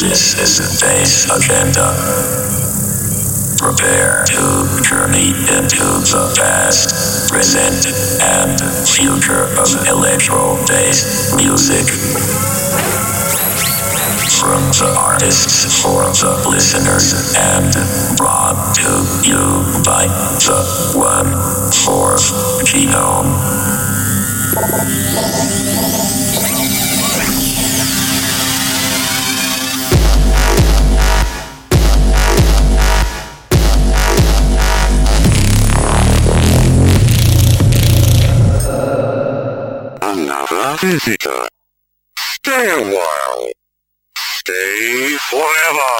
This is the today's agenda. Prepare to journey into the past, present, and future of electro-based music. From the artists for the listeners and brought to you by the One Fourth Genome. Visitor. Stay a while. Stay forever.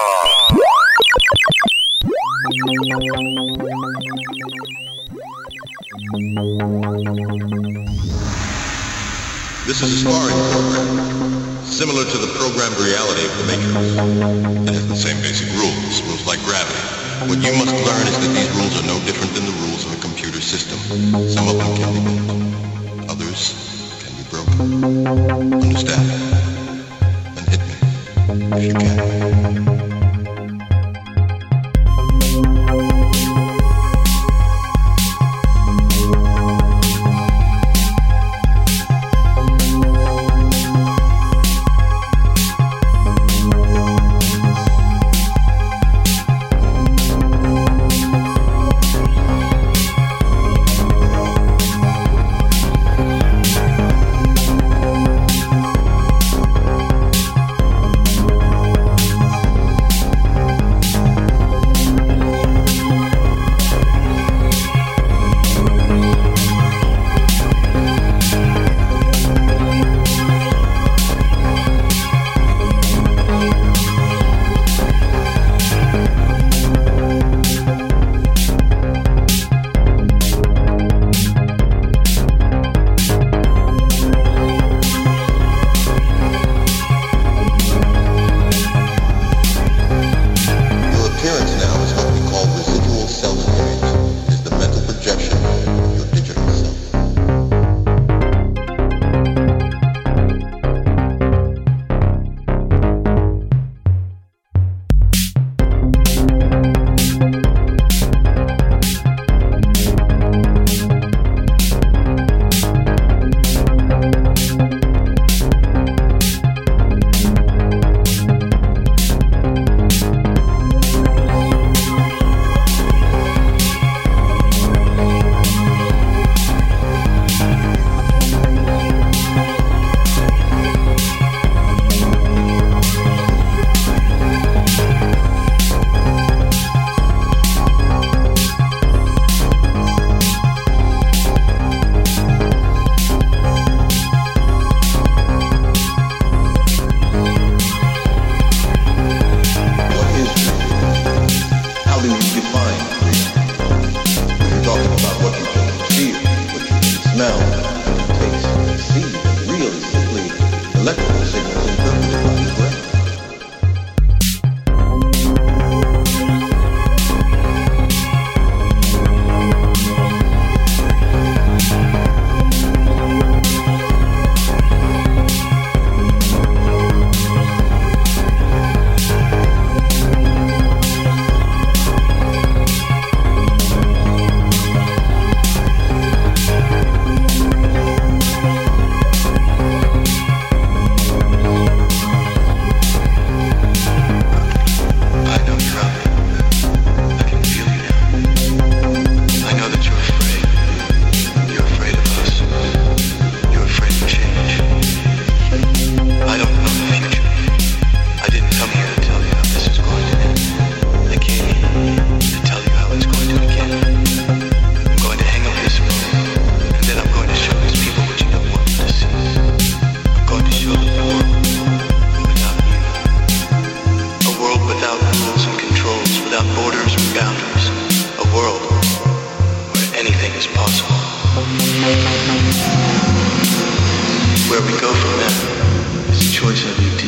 This is a sparring program, similar to the programmed reality of the Matrix. It has the same basic rules, rules like gravity. What you must learn is that these rules are no different than the rules of a computer system. Some of them can be others. Understand? Then hit me, if you can. Where we go from there is a choice to you.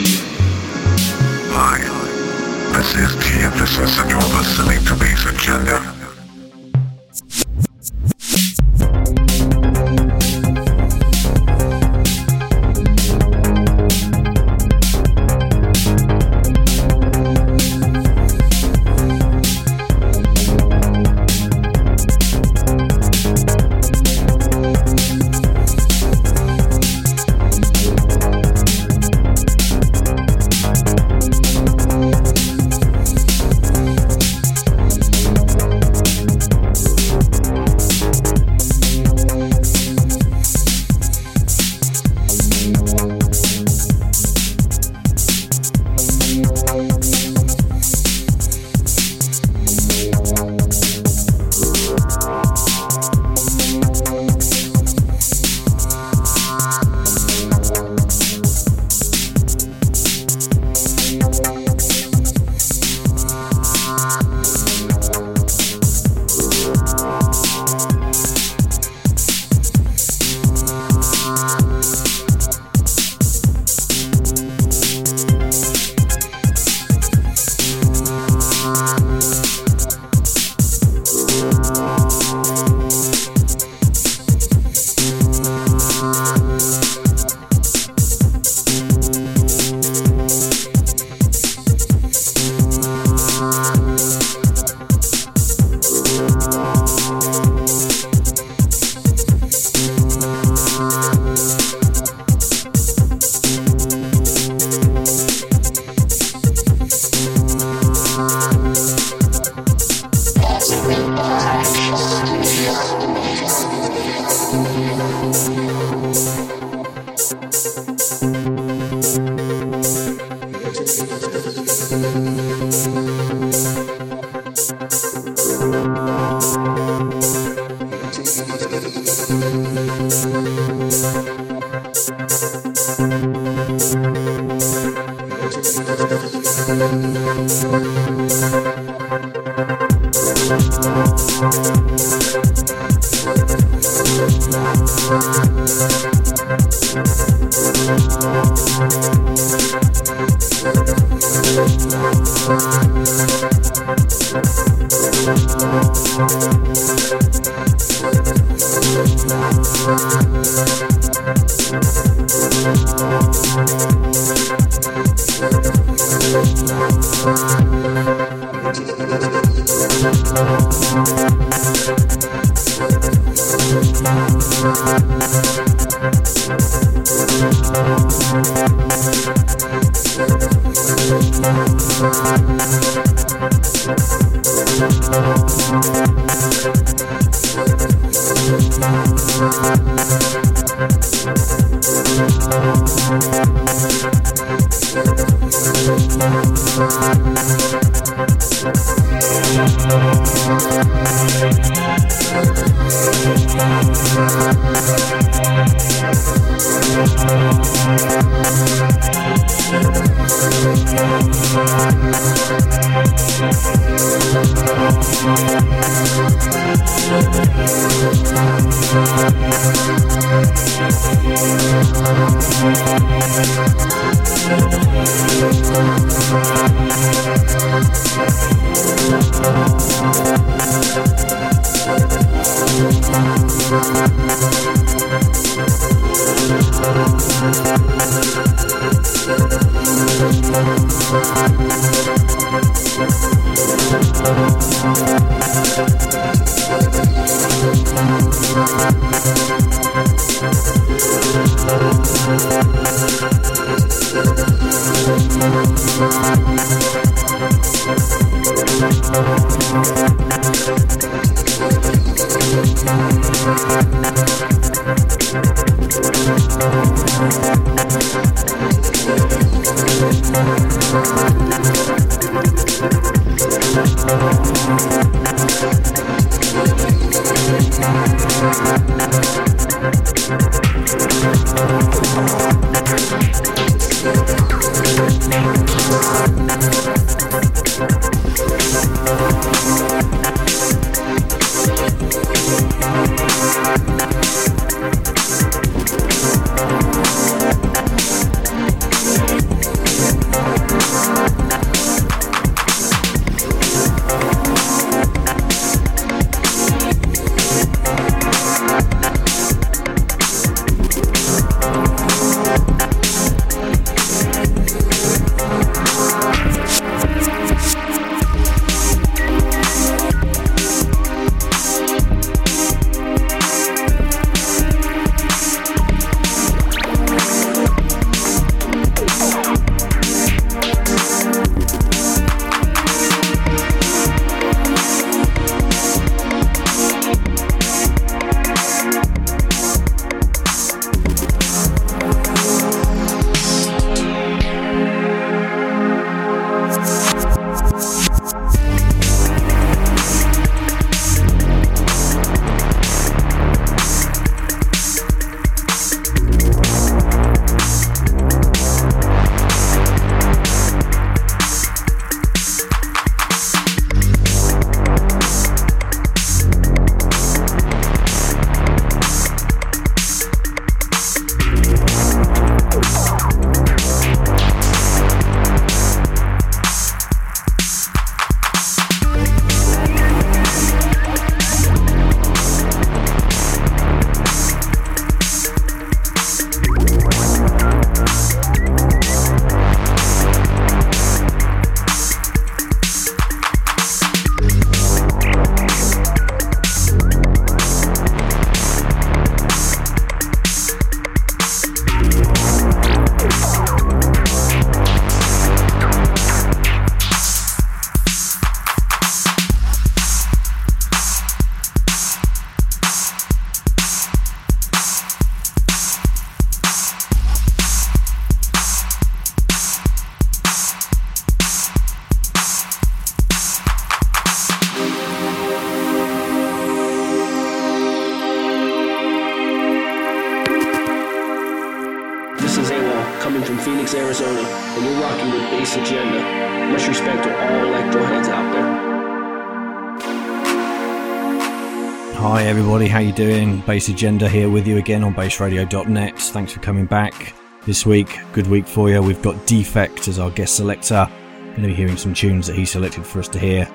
Bass Agenda here with you again on bassradio.net. Thanks for coming back this week. Good week for you. We've got DeFeKT as our guest selector. Going to be hearing some tunes that he selected for us to hear,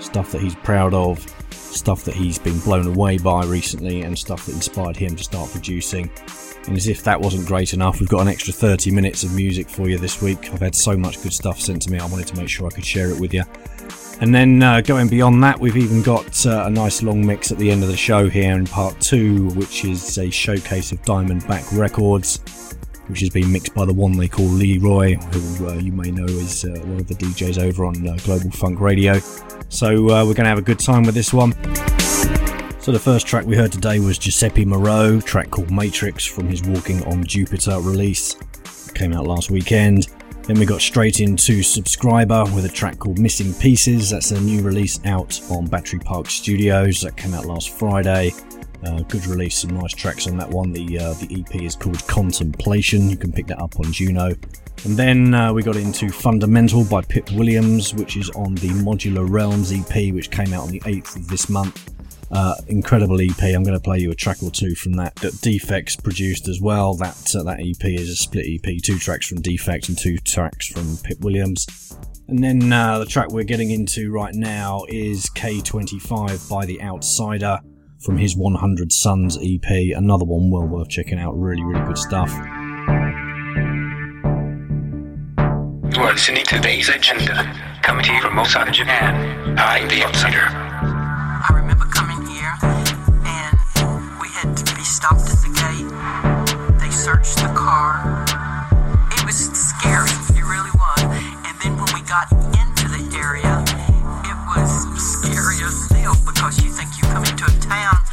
stuff that he's proud of, stuff that he's been blown away by recently, and stuff that inspired him to start producing. And as if that wasn't great enough, we've got an extra 30 minutes of music for you this week. I've had so much good stuff sent to me, I wanted to make sure I could share it with you. And then uh, going beyond that, we've even got uh, a nice long mix at the end of the show here in part two, which is a showcase of Diamondback Records, which has been mixed by the one they call Leroy, who uh, you may know is uh, one of the DJs over on uh, Global Funk Radio. So uh, we're going to have a good time with this one. So the first track we heard today was Giuseppe Moreau, track called Matrix from his Walking on Jupiter release. It came out last weekend. Then we got straight into Subscriber with a track called Missing Pieces. That's a new release out on Battery Park Studios. That came out last Friday. Uh, good release, some nice tracks on that one. The uh, the EP is called Contemplation. You can pick that up on Juno. And then uh, we got into Fundamental by Pip Williams, which is on the Modular Realms EP, which came out on the 8th of this month. Uh, incredible EP. I'm going to play you a track or two from that that DeFeKT's produced as well. That uh, that EP is a split EP, two tracks from DeFeKT and two tracks from Pip Williams. And then uh, the track we're getting into right now is K25 by The Outsider from his 100 Suns EP. Another one well worth checking out. Really, really good stuff. You are listening to Agenda, coming to you from Osaka, Japan. I'm The Outsider. Stopped at the gate. They searched the car. It was scary, it really was. And then when we got into the area, it was scarier still because you think you come into a town.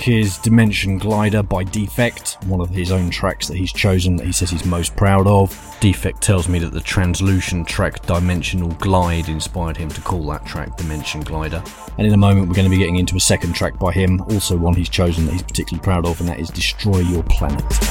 Track is Dimension Glider by DeFeKT, one of his own tracks that he's chosen that he says he's most proud of. DeFeKT tells me that the Transllusion track Dimensional Glide inspired him to call that track Dimension Glider. And in a moment we're going to be getting into a second track by him, also one he's chosen that he's particularly proud of, and that is Destroy Your Planet.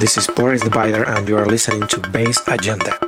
This is Boris the Bider, and you are listening to Bass Agenda.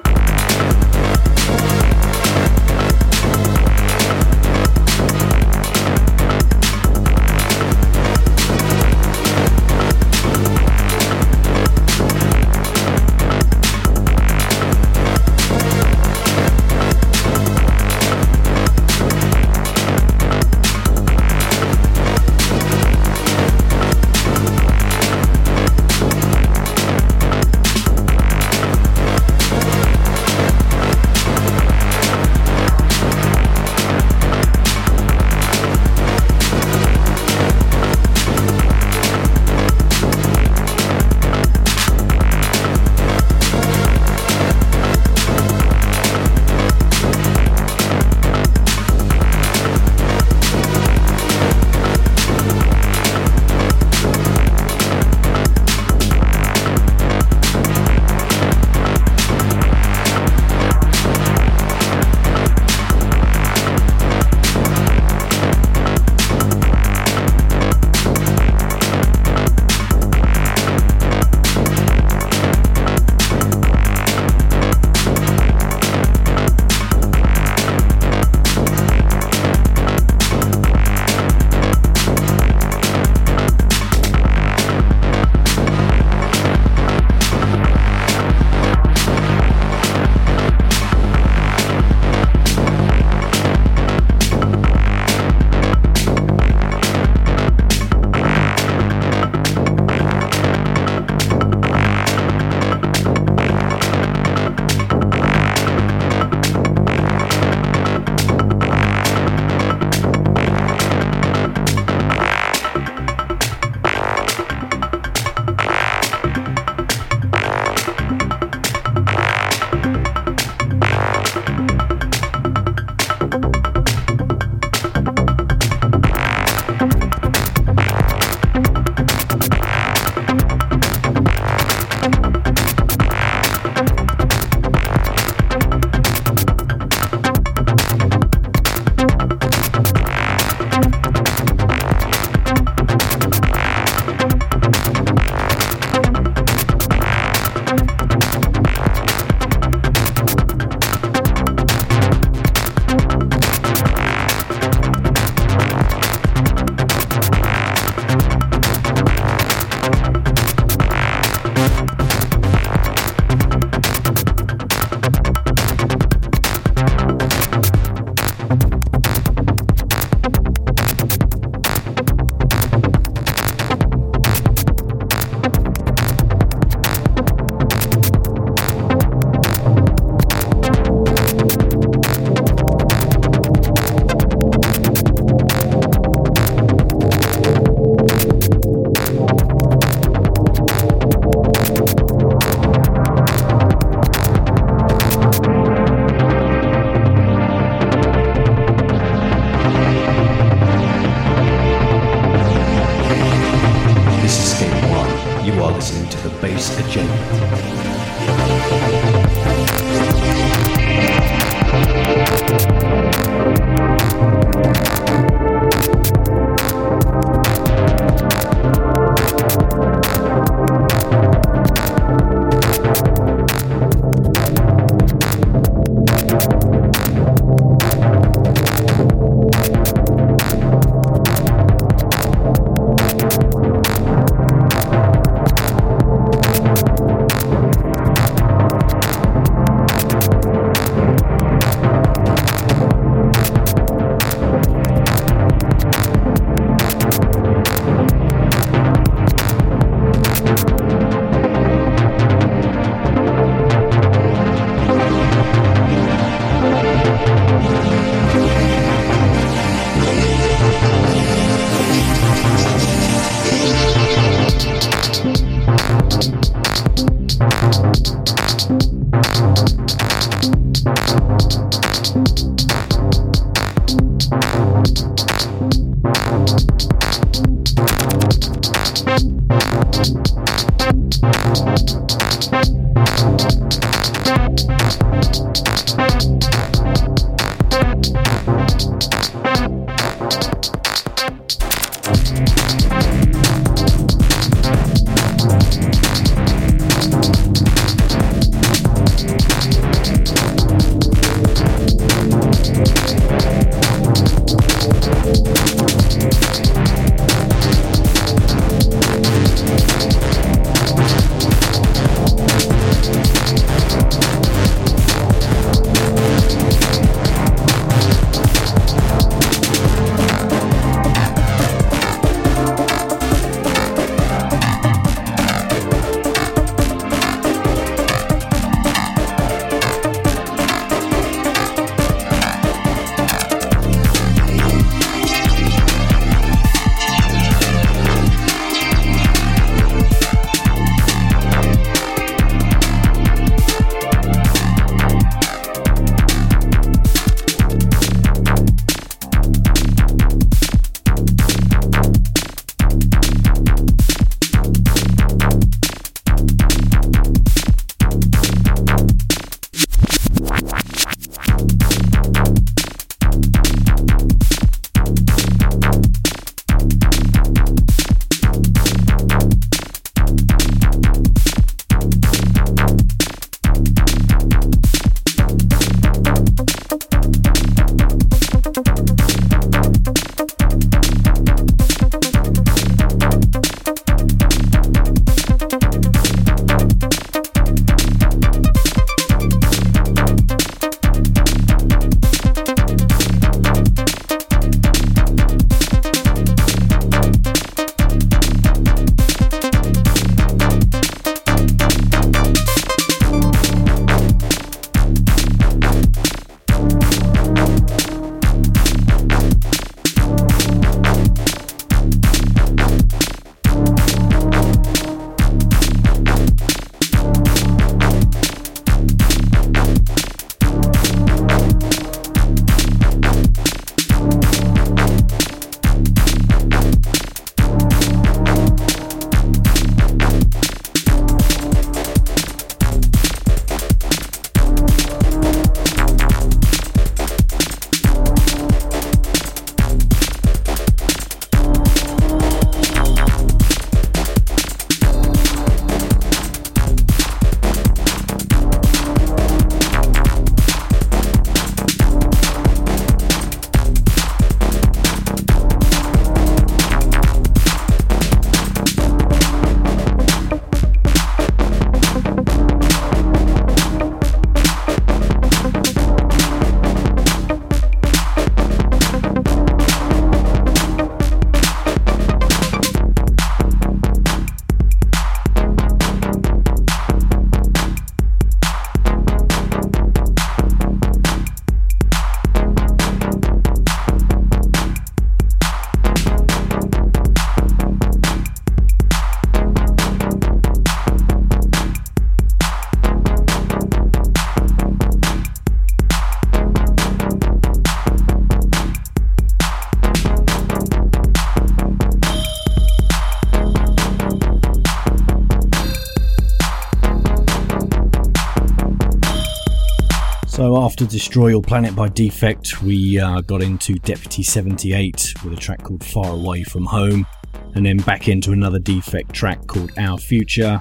After Destroy Your Planet by DeFeKT, we uh, got into Deputy 78 with a track called Far Away From Home, and then back into another DeFeKT track called Our Future,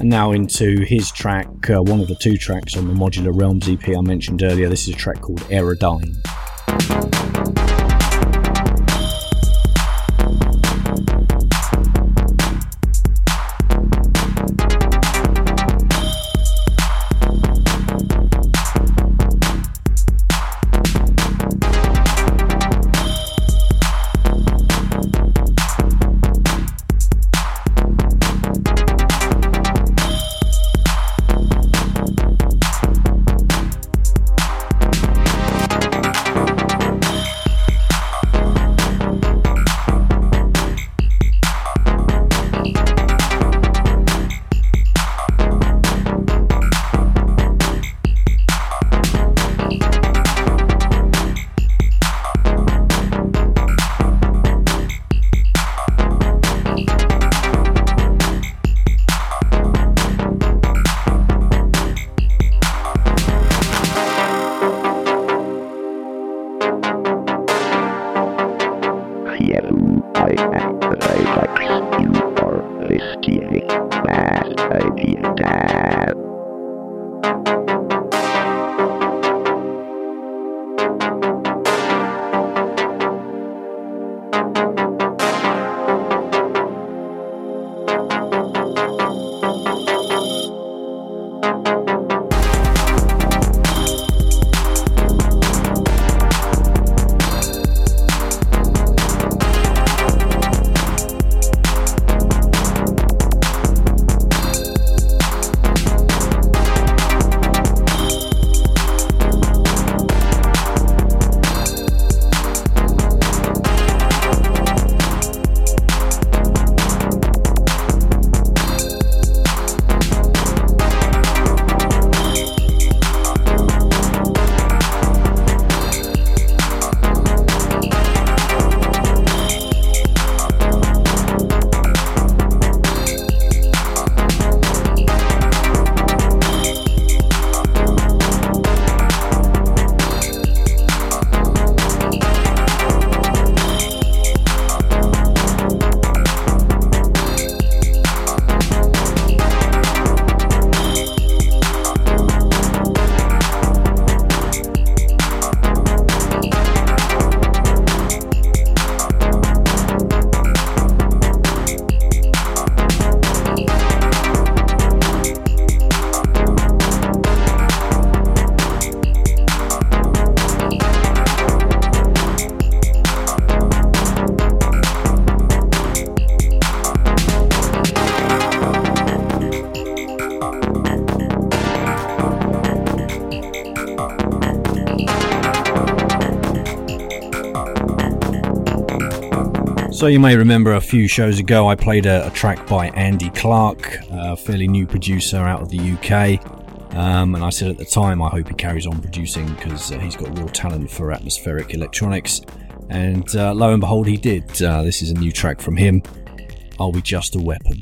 and now into his track, uh, one of the two tracks on the Modular Realms EP I mentioned earlier. This is a track called Aerodyne. So you may remember a few shows ago I played a, a track by Andy Clark, a fairly new producer out of the UK. Um, and I said at the time, I hope he carries on producing because uh, he's got real talent for atmospheric electronics. And uh, lo and behold, he did. Uh, this is a new track from him. Are we just a weapon?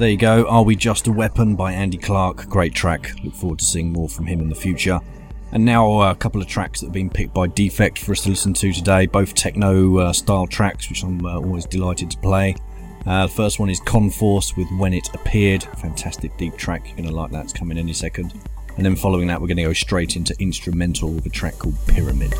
There you go. Are We Just a Weapon by Andy Clark. Great track. Look forward to seeing more from him in the future. And now uh, a couple of tracks that have been picked by DeFeKT for us to listen to today. Both techno uh, style tracks, which I'm uh, always delighted to play. Uh, the first one is Conforce with When It Appeared. Fantastic deep track. You're going to like that. It's coming any second. And then following that, we're going to go straight into instrumental with a track called Pyramid.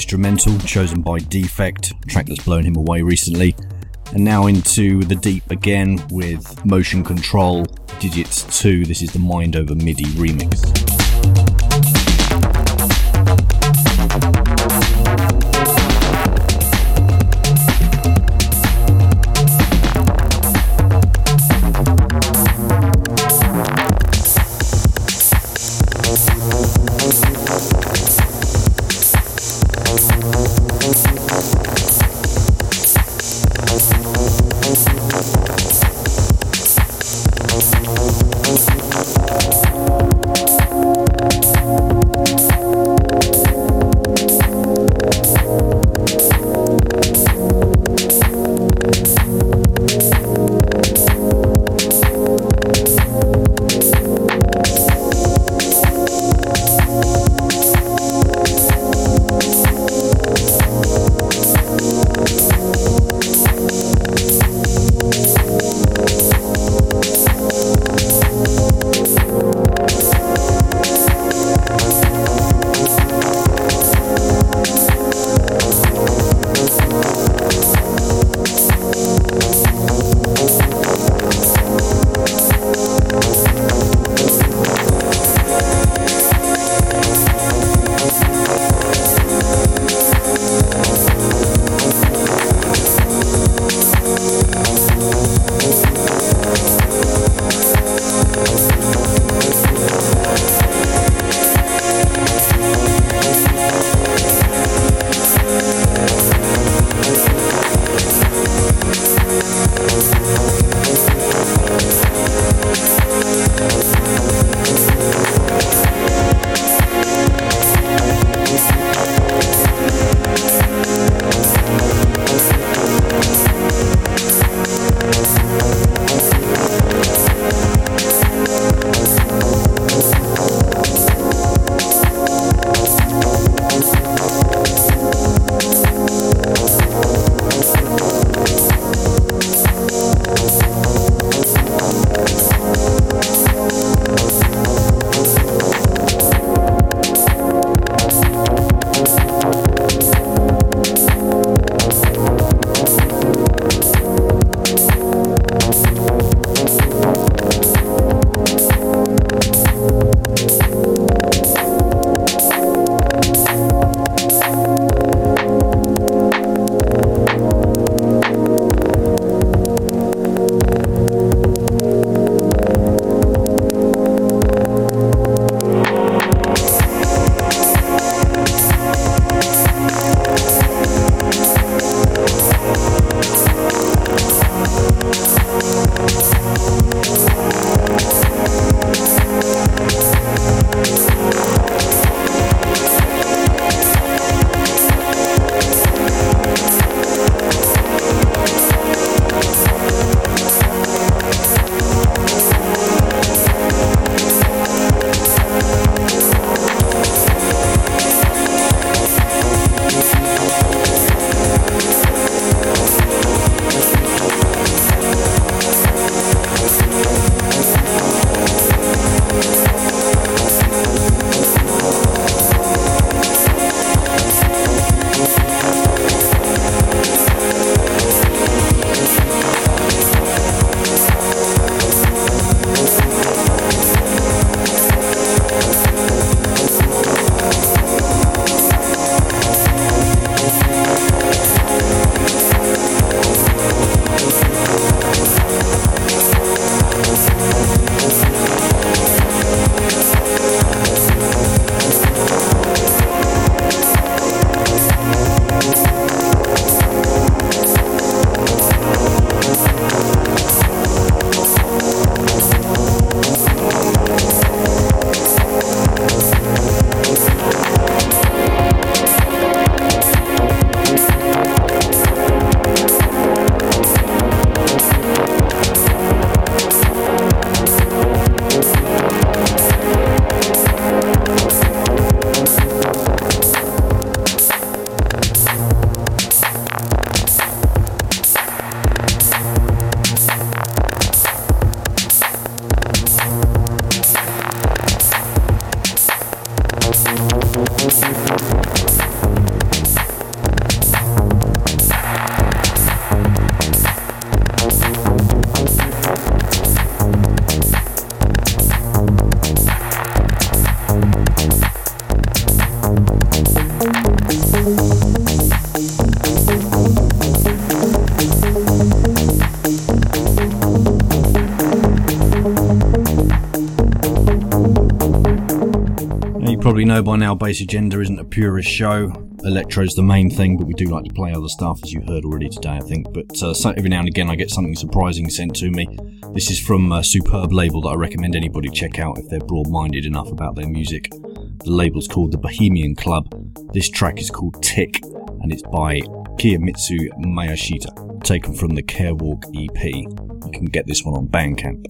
Instrumental, chosen by DeFeKT, track that's blown him away recently. And now into the deep again with Motion Control Digits 2. This is the Mind Over MIDI remix. Know by now, Bass Agenda isn't a purist show. Electro's the main thing, but we do like to play other stuff, as you heard already today, I think. But uh, so every now and again, I get something surprising sent to me. This is from a superb label that I recommend anybody check out if they're broad minded enough about their music. The label's called the Bohemian Club. This track is called Tick, and it's by Kiyomitsu Mayashita, taken from the Carewalk EP. You can get this one on Bandcamp.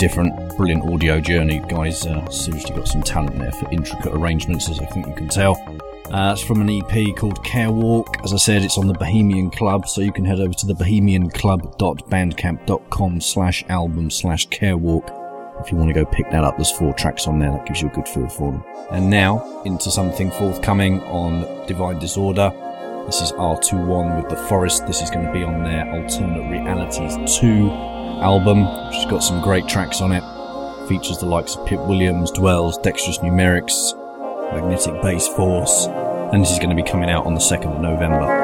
Different. Brilliant audio journey, guys. Uh, seriously got some talent there for intricate arrangements, as I think you can tell. Uh, it's from an EP called Care Walk. As I said, it's on the Bohemian Club, so you can head over to the bohemianclub.bandcamp.com slash album slash Care Walk if you want to go pick that up. There's four tracks on there. That gives you a good feel for them. And now into something forthcoming on Divine Disorder. This is R21 with The Forest. This is going to be on their Alternate Realities 2 album, which has got some great tracks on it. Features the likes of Pip Williams, Dwells, Dexterous Numerics, Magnetic Bass Force, and this is going to be coming out on the 2nd of November.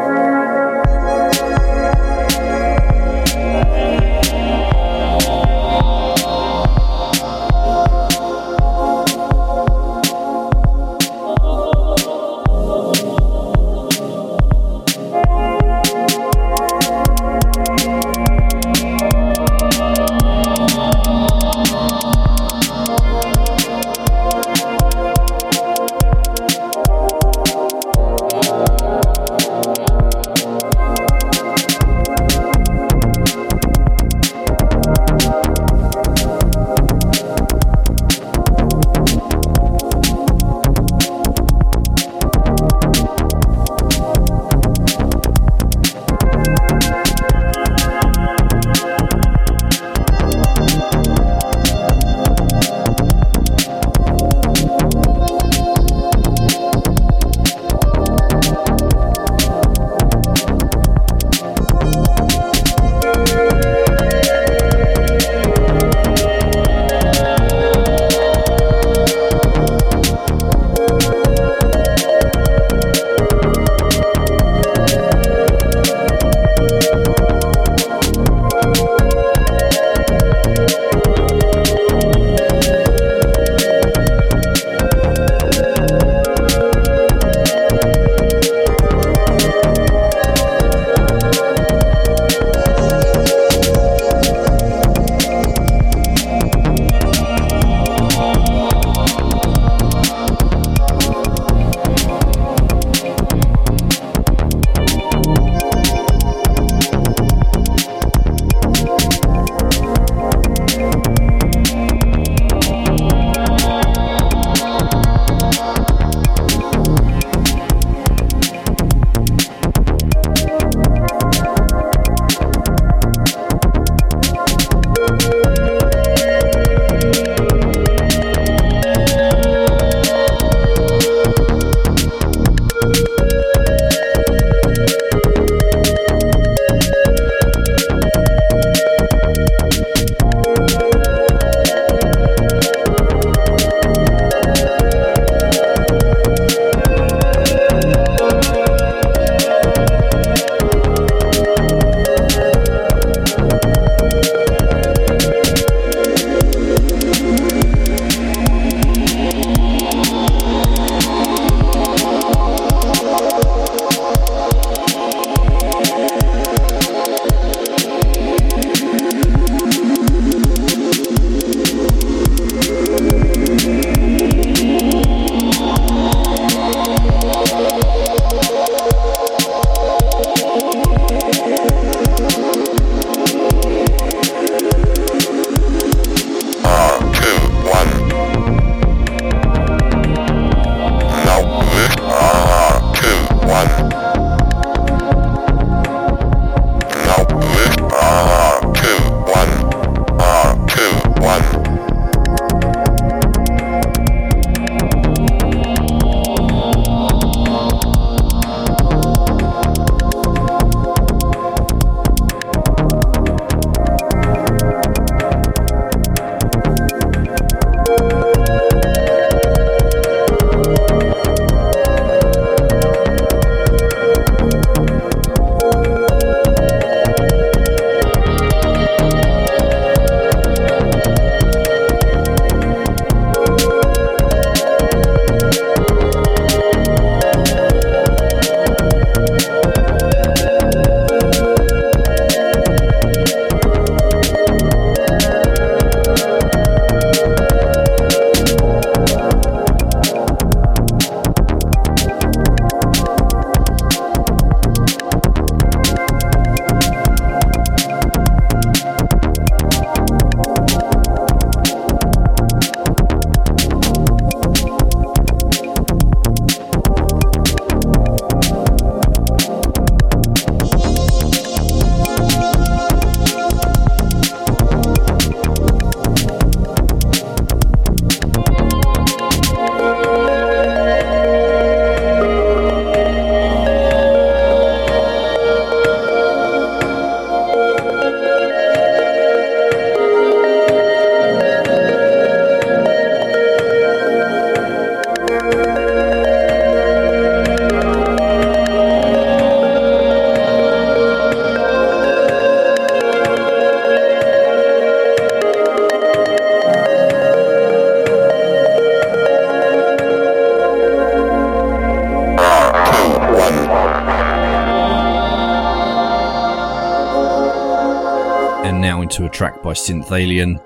Track by Synthalian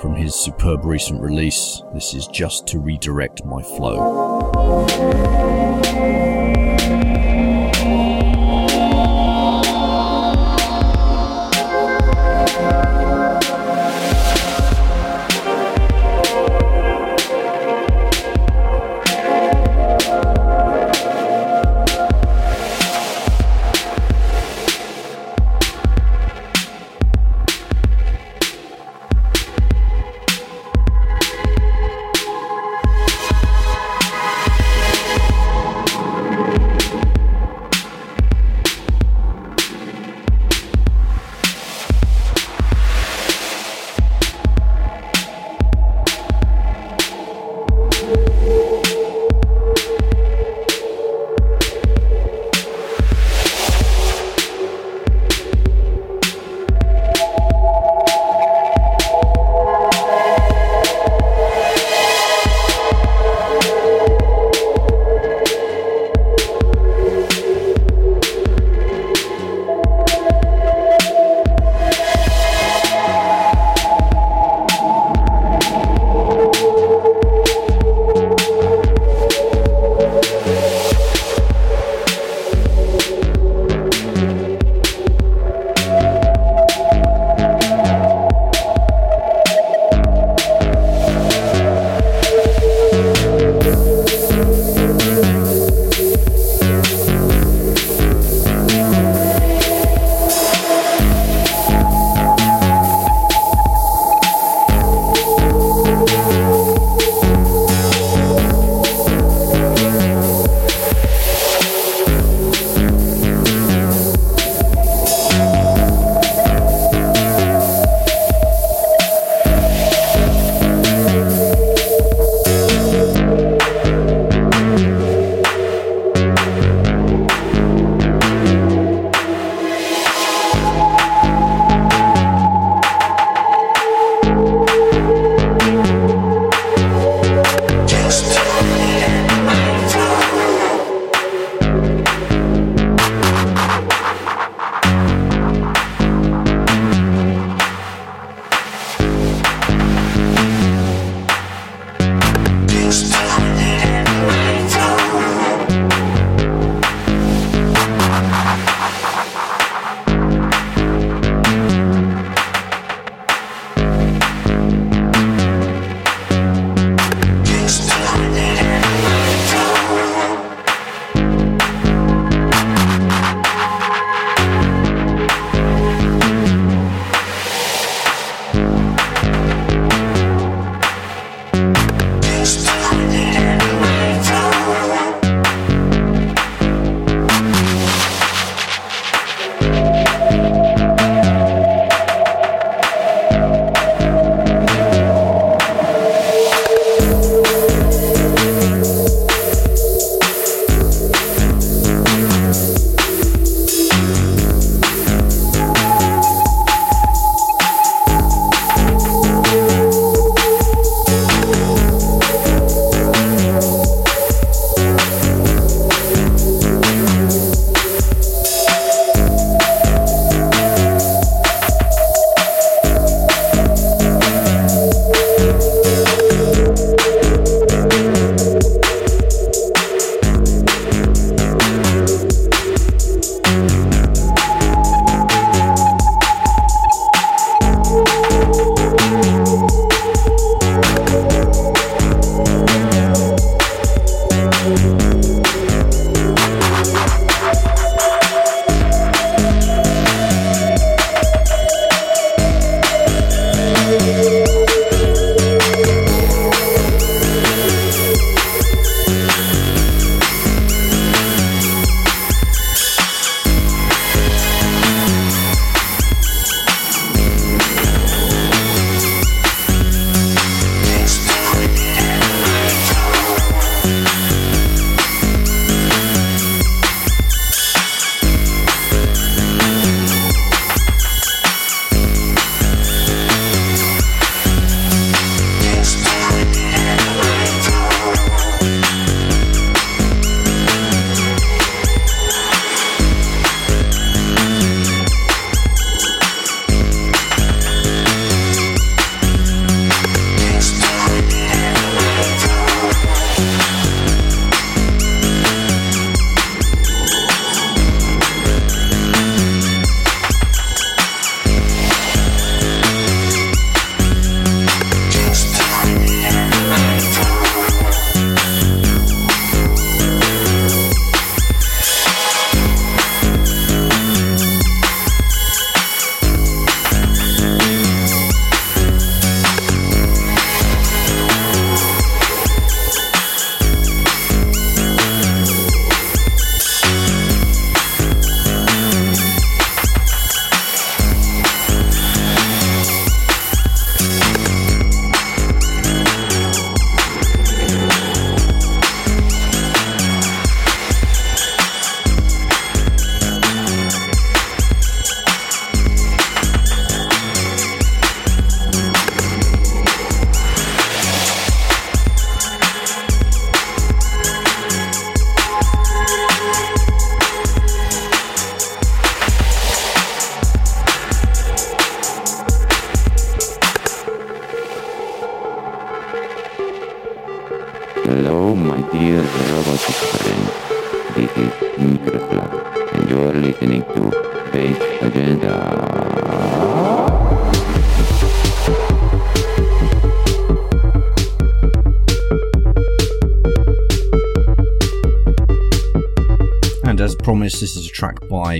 from his superb recent release. This is just to redirect my flow.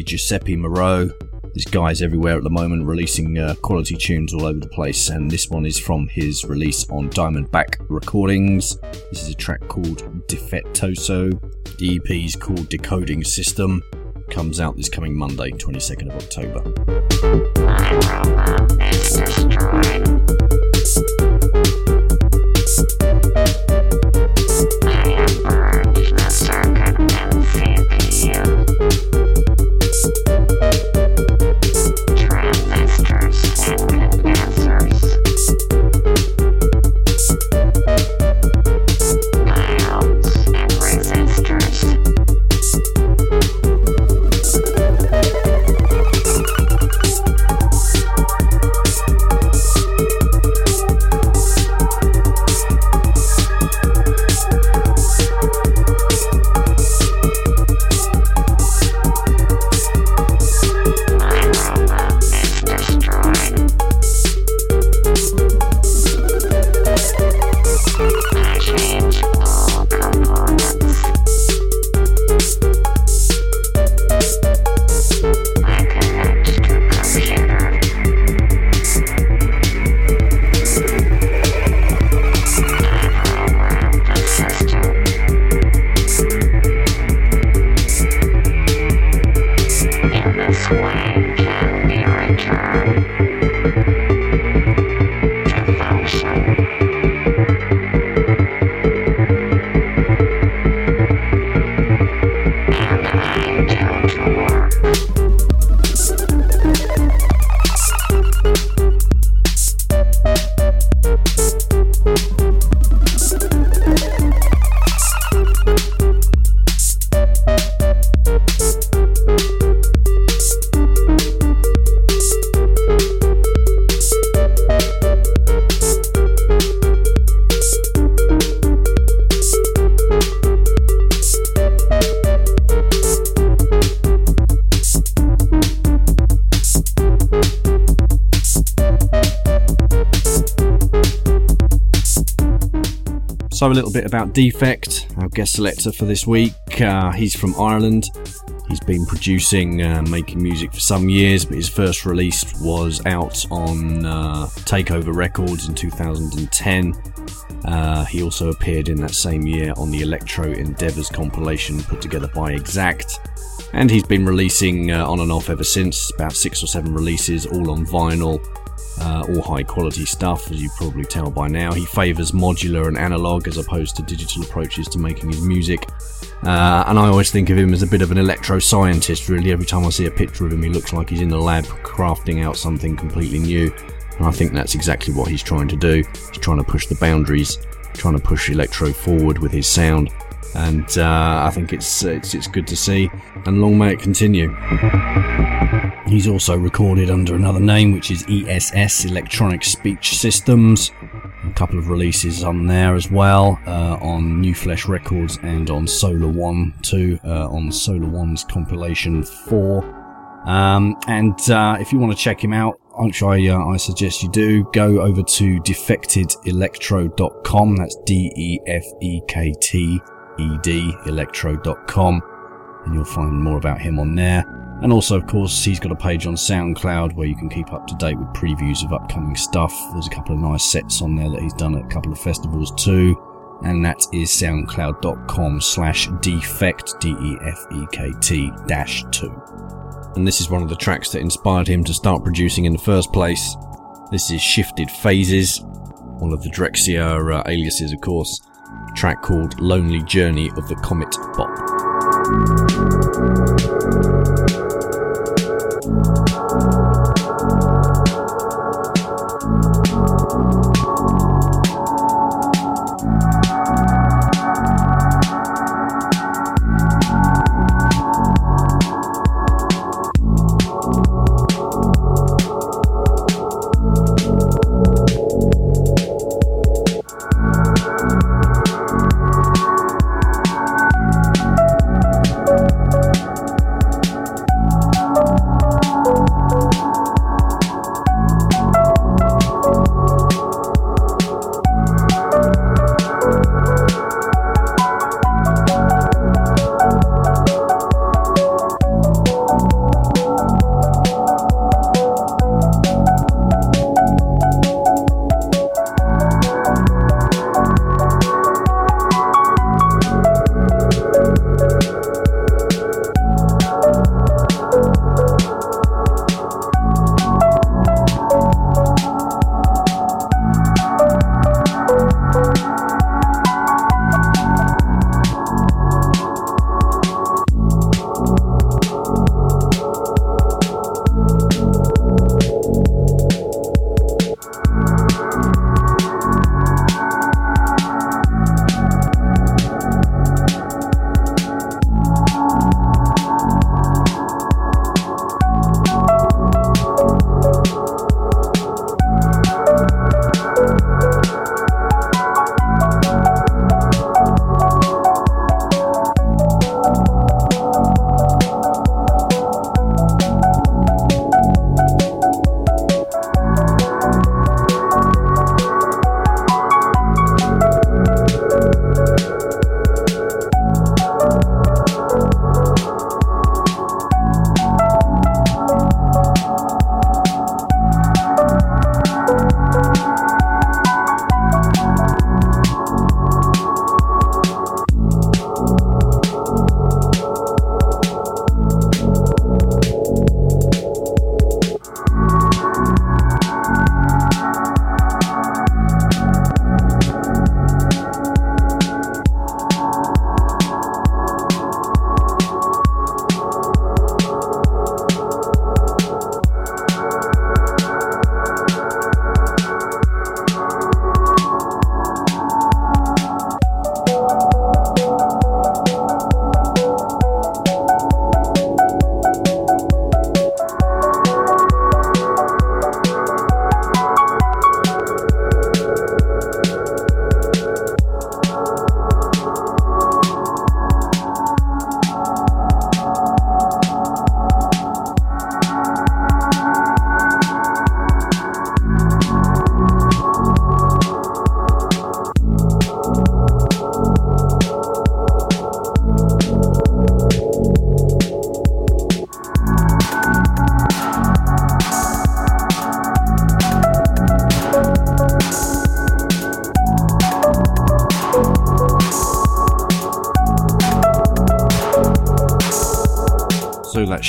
Giuseppe Moreau. This guy's everywhere at the moment, releasing uh, quality tunes all over the place, and this one is from his release on Diamondback Recordings. This is a track called Defettoso. The EP is called Decoding System. Comes out this coming Monday, 22nd of October. Bit about DeFeKT, our guest selector for this week. Uh, he's from Ireland. He's been producing, uh, making music for some years, but his first release was out on uh, Takeover Records in 2010. Uh, he also appeared in that same year on the Electro Endeavours compilation put together by Exact. And he's been releasing uh, on and off ever since, about six or seven releases, all on vinyl all high quality stuff, as you probably tell by now. He favours modular and analog as opposed to digital approaches to making his music. Uh, and I always think of him as a bit of an electro scientist, really. Every time I see a picture of him, he looks like he's in the lab crafting out something completely new. And I think that's exactly what he's trying to do. He's trying to push the boundaries, trying to push electro forward with his sound. And uh, I think it's, it's it's good to see, and long may it continue. He's also recorded under another name, which is ESS Electronic Speech Systems. A couple of releases on there as well, uh, on New Flesh Records and on Solar One too, uh, on Solar One's compilation 4. Um, and uh, if you want to check him out, which I, uh, I suggest you do, go over to defektedelectro.com. That's D E F E K T E D electro.com, and you'll find more about him on there. And also, of course, he's got a page on SoundCloud where you can keep up to date with previews of upcoming stuff. There's a couple of nice sets on there that he's done at a couple of festivals too. And that is soundcloud.com slash defekt, D-E-F-E-K-T dash two. And this is one of the tracks that inspired him to start producing in the first place. This is Shifted Phases, one of the Drexciya uh, aliases, of course. Track called Lonely Journey of the Comet Bop. thank you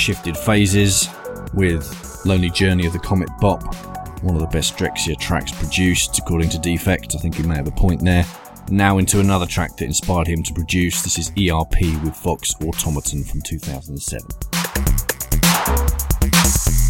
Shifted Phases with Lonely Journey of the Comet Bop, one of the best Drexciya tracks produced, according to DeFeKT. I think he may have a point there. Now into another track that inspired him to produce. This is ERP with Vox Automaton from 2007.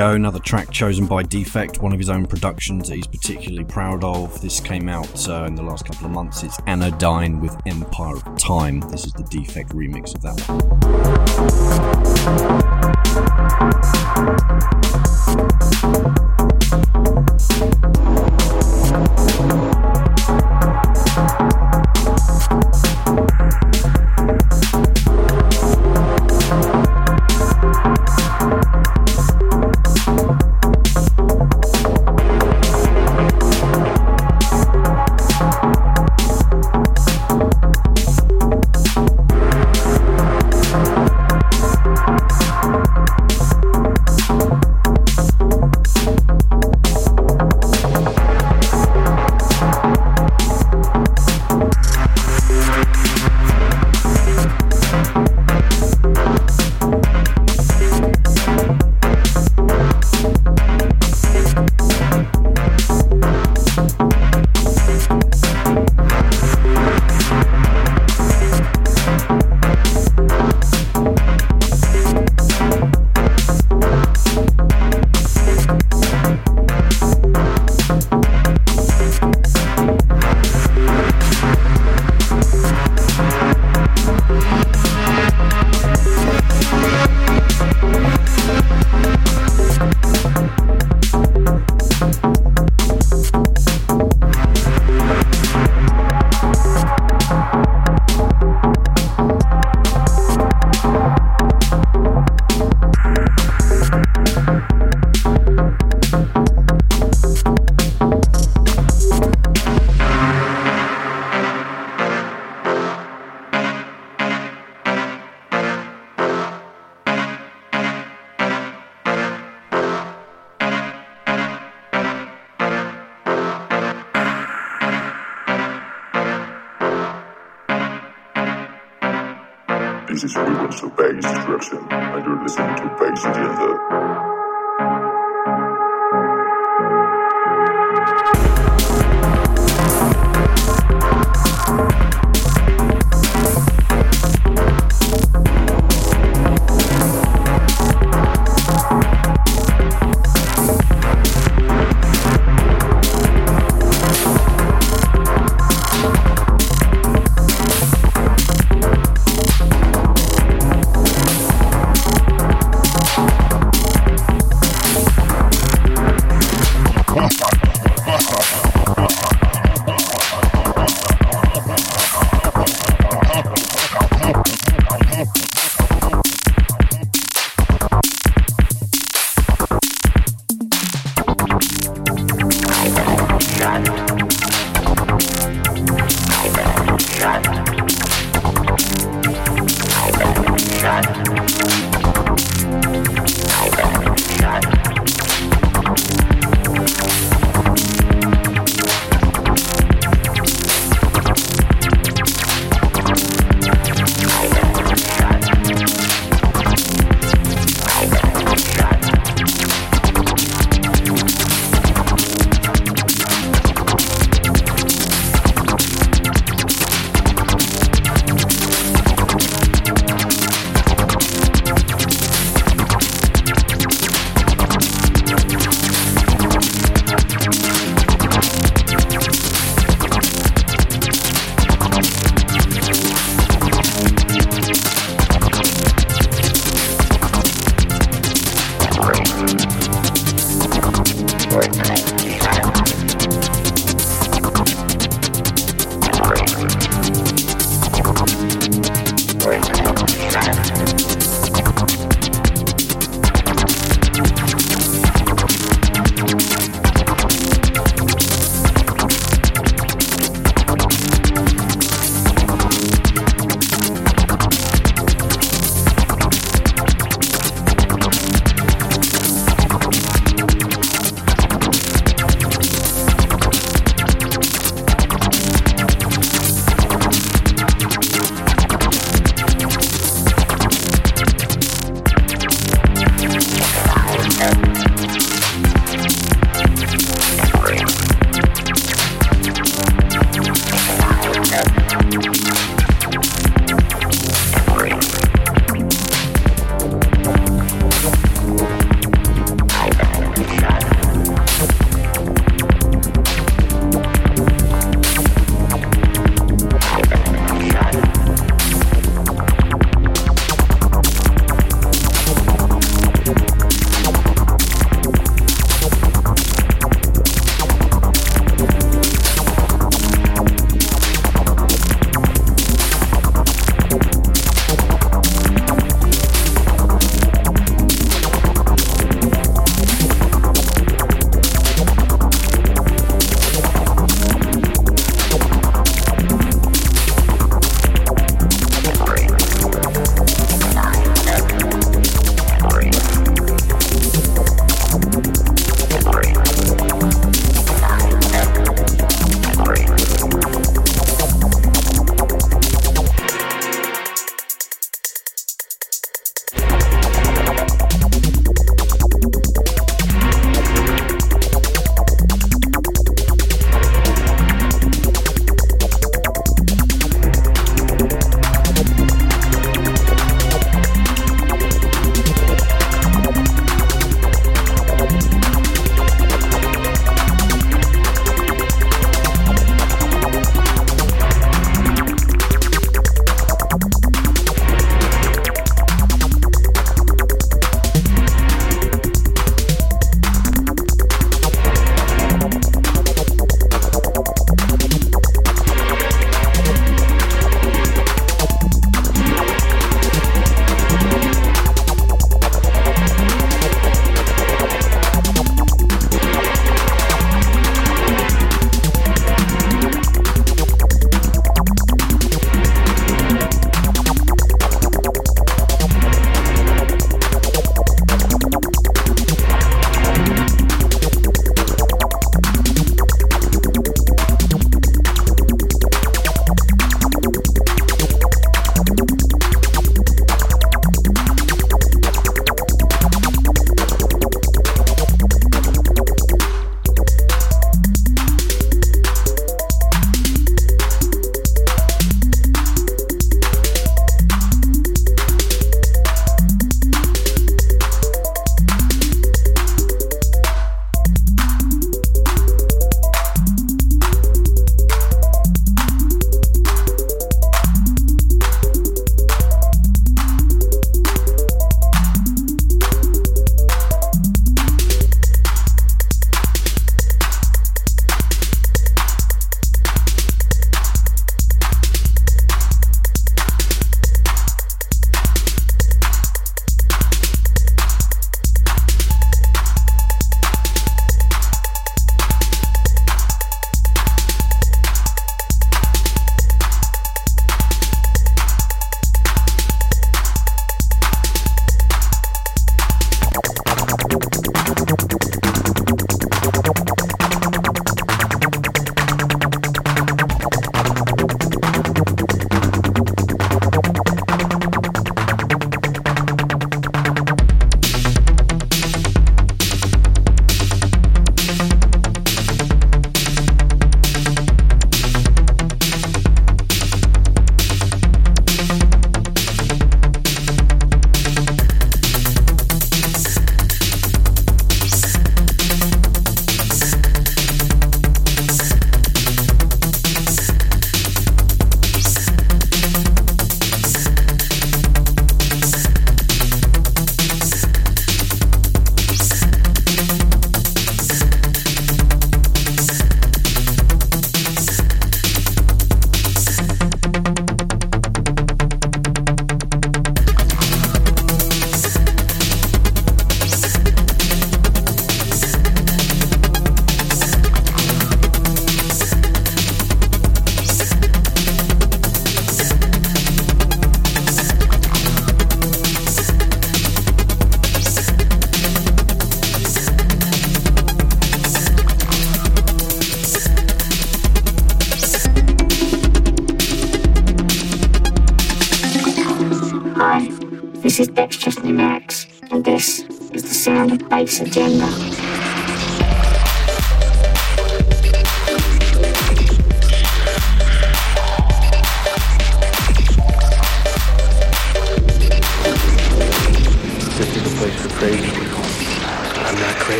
Go. Another track chosen by DeFeKT, one of his own productions that he's particularly proud of. This came out uh, in the last couple of months. It's Anodyne with Empire of Time. This is the DeFeKT remix of that This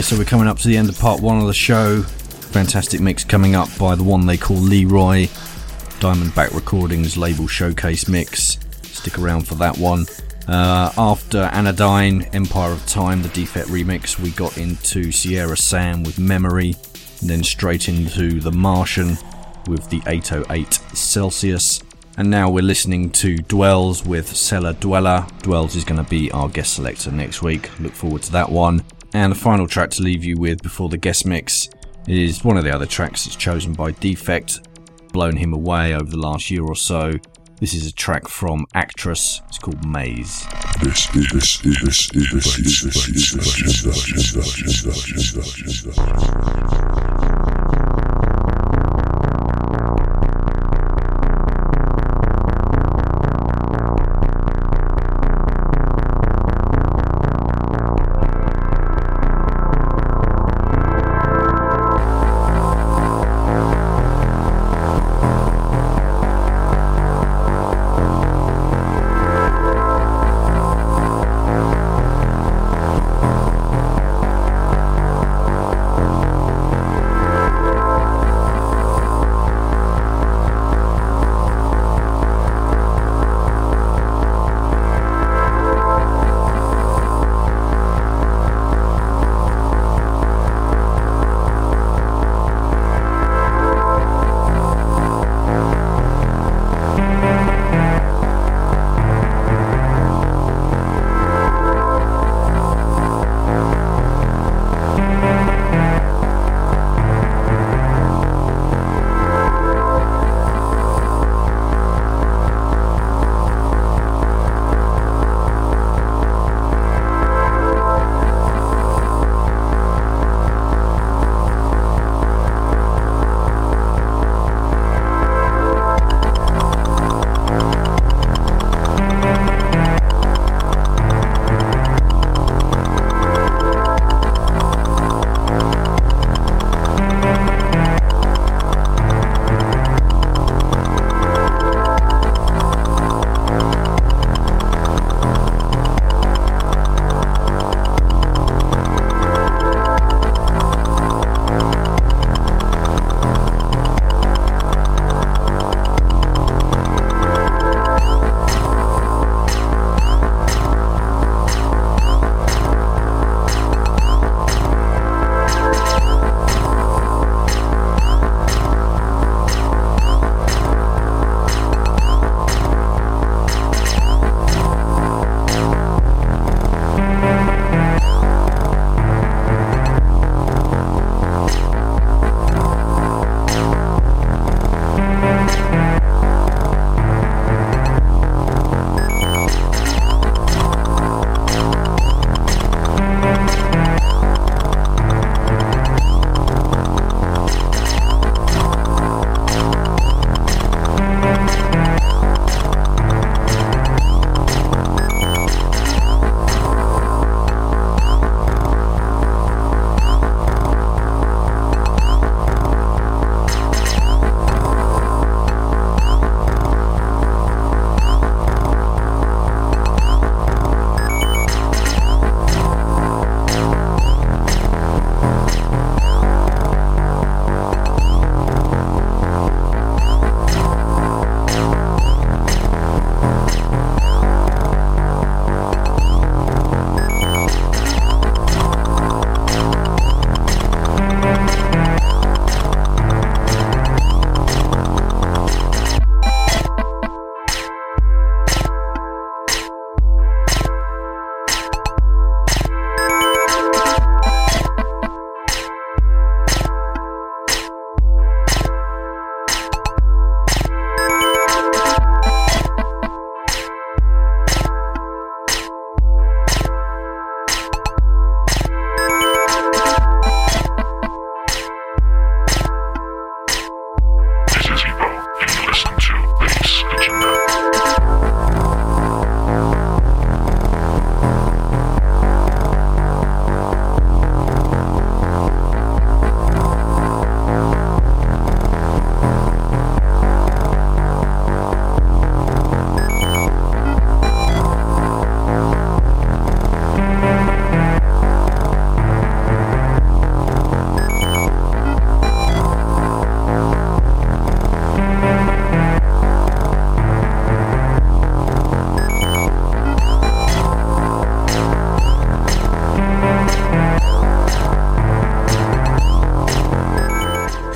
So we're coming up to the end of part one of the show. Fantastic mix coming up by the one they call Leroy, Diamondback Recordings label showcase mix. Stick around for that one. Uh, after Anodyne, Empire of Time, the DeFeKT remix, we got into Sierra Sam with Memory, and then straight into The Martian with the 808 Celsius. And now we're listening to Dwells with Cellar Dweller. Dwells is going to be our guest selector next week. Look forward to that one. And the final track to leave you with before the guest mix is one of the other tracks that's chosen by DeFeKT, blown him away over the last year or so. This is a track from Actress. It's called Maze.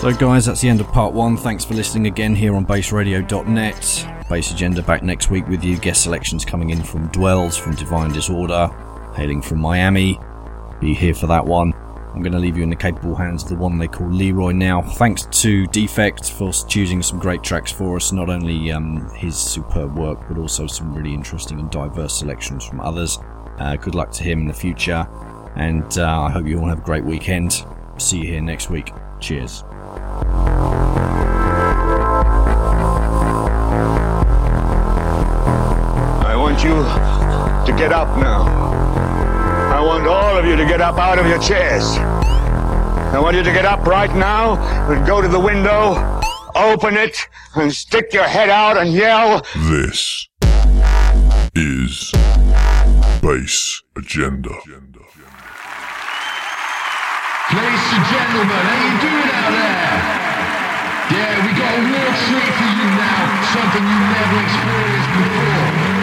So, guys, that's the end of part one. Thanks for listening again here on bassradio.net. Bass Agenda back next week with you. Guest selections coming in from Dwells, from Divine Disorder, hailing from Miami. Be here for that one. I'm going to leave you in the capable hands of the one they call Leroy now. Thanks to DeFeKT for choosing some great tracks for us, not only um, his superb work, but also some really interesting and diverse selections from others. Uh, good luck to him in the future, and uh, I hope you all have a great weekend. See you here next week. Cheers. You to get up now. I want all of you to get up out of your chairs. I want you to get up right now and go to the window, open it, and stick your head out and yell. This is Bass Agenda. Ladies and gentlemen, how you doing out there? Yeah, we got a real treat for you now, something you never experienced before.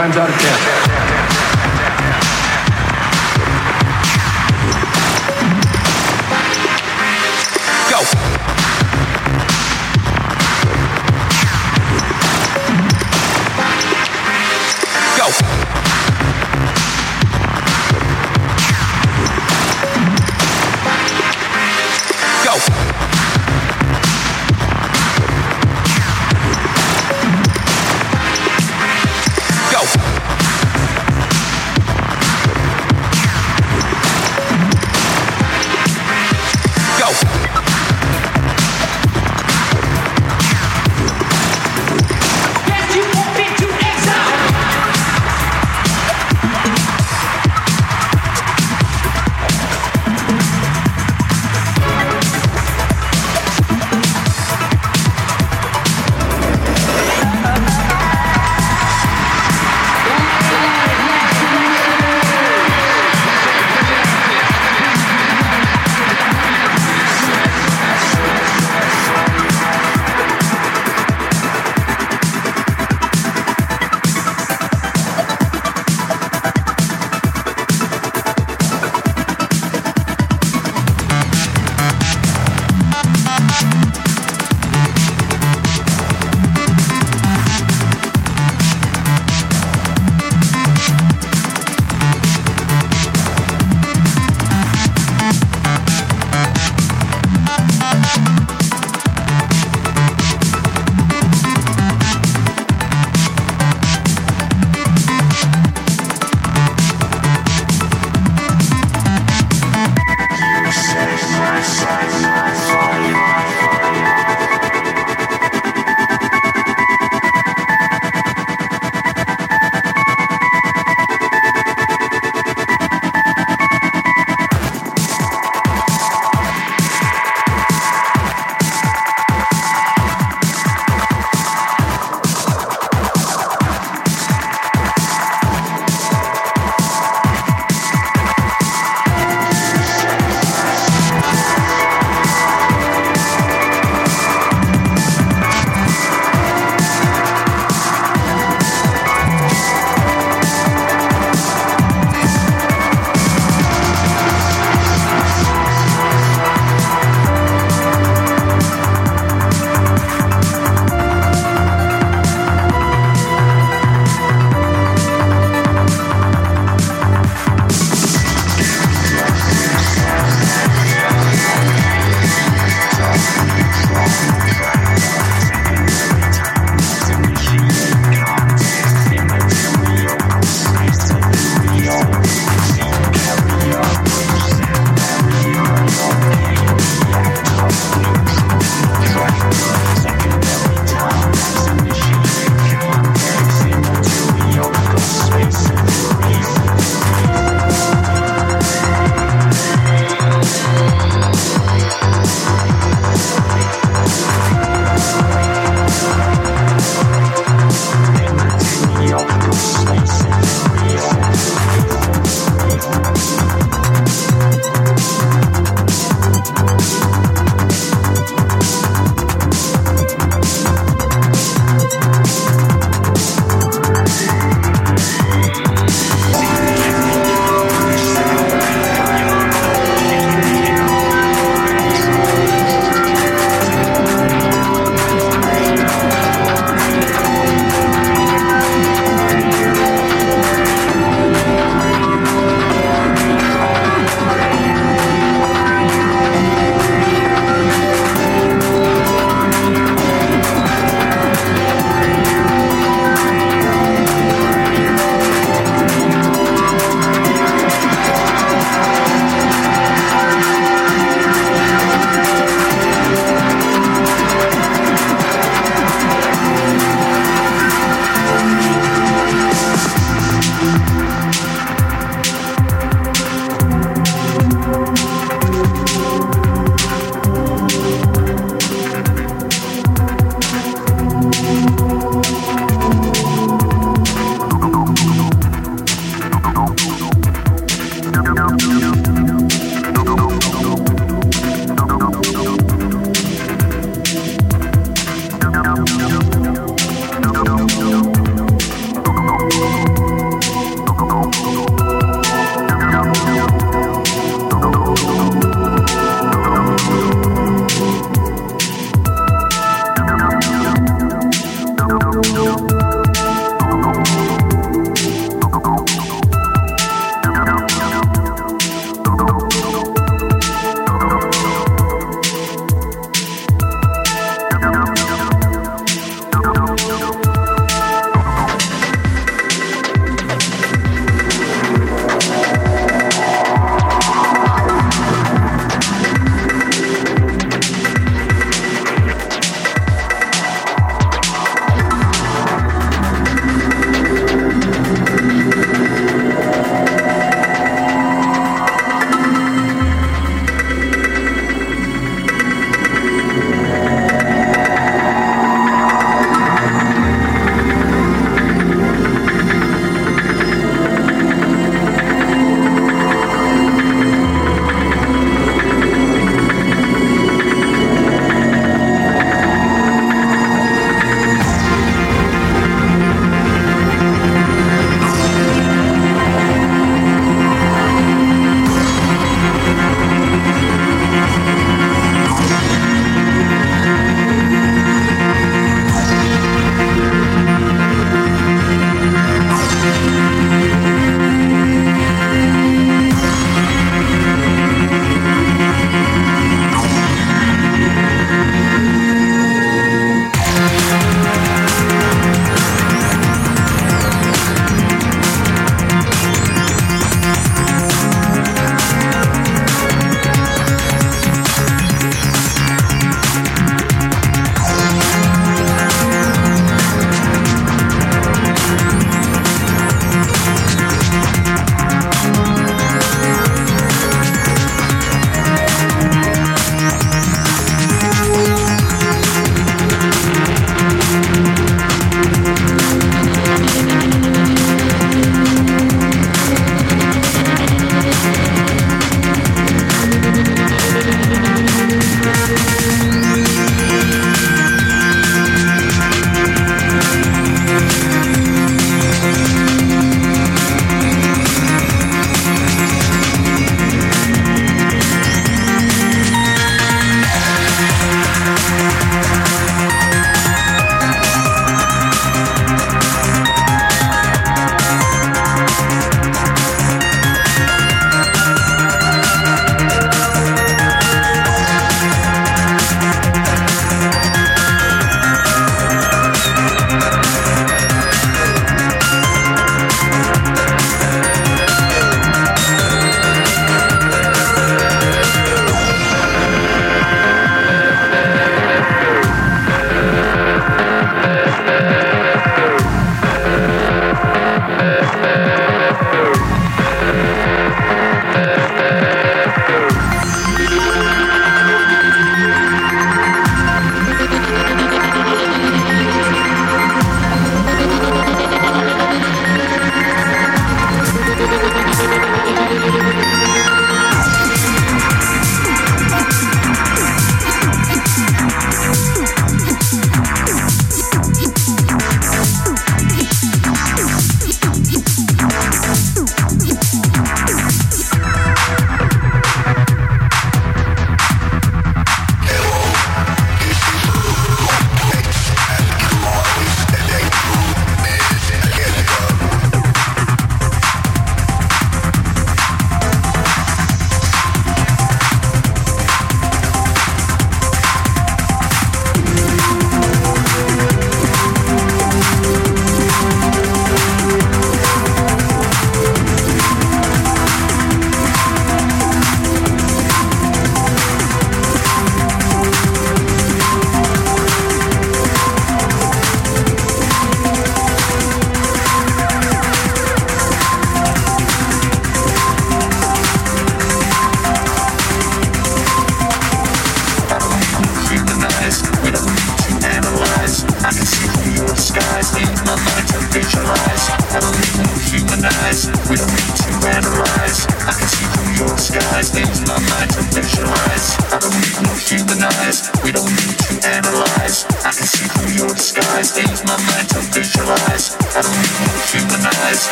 Times out of ten.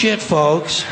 Shit, folks.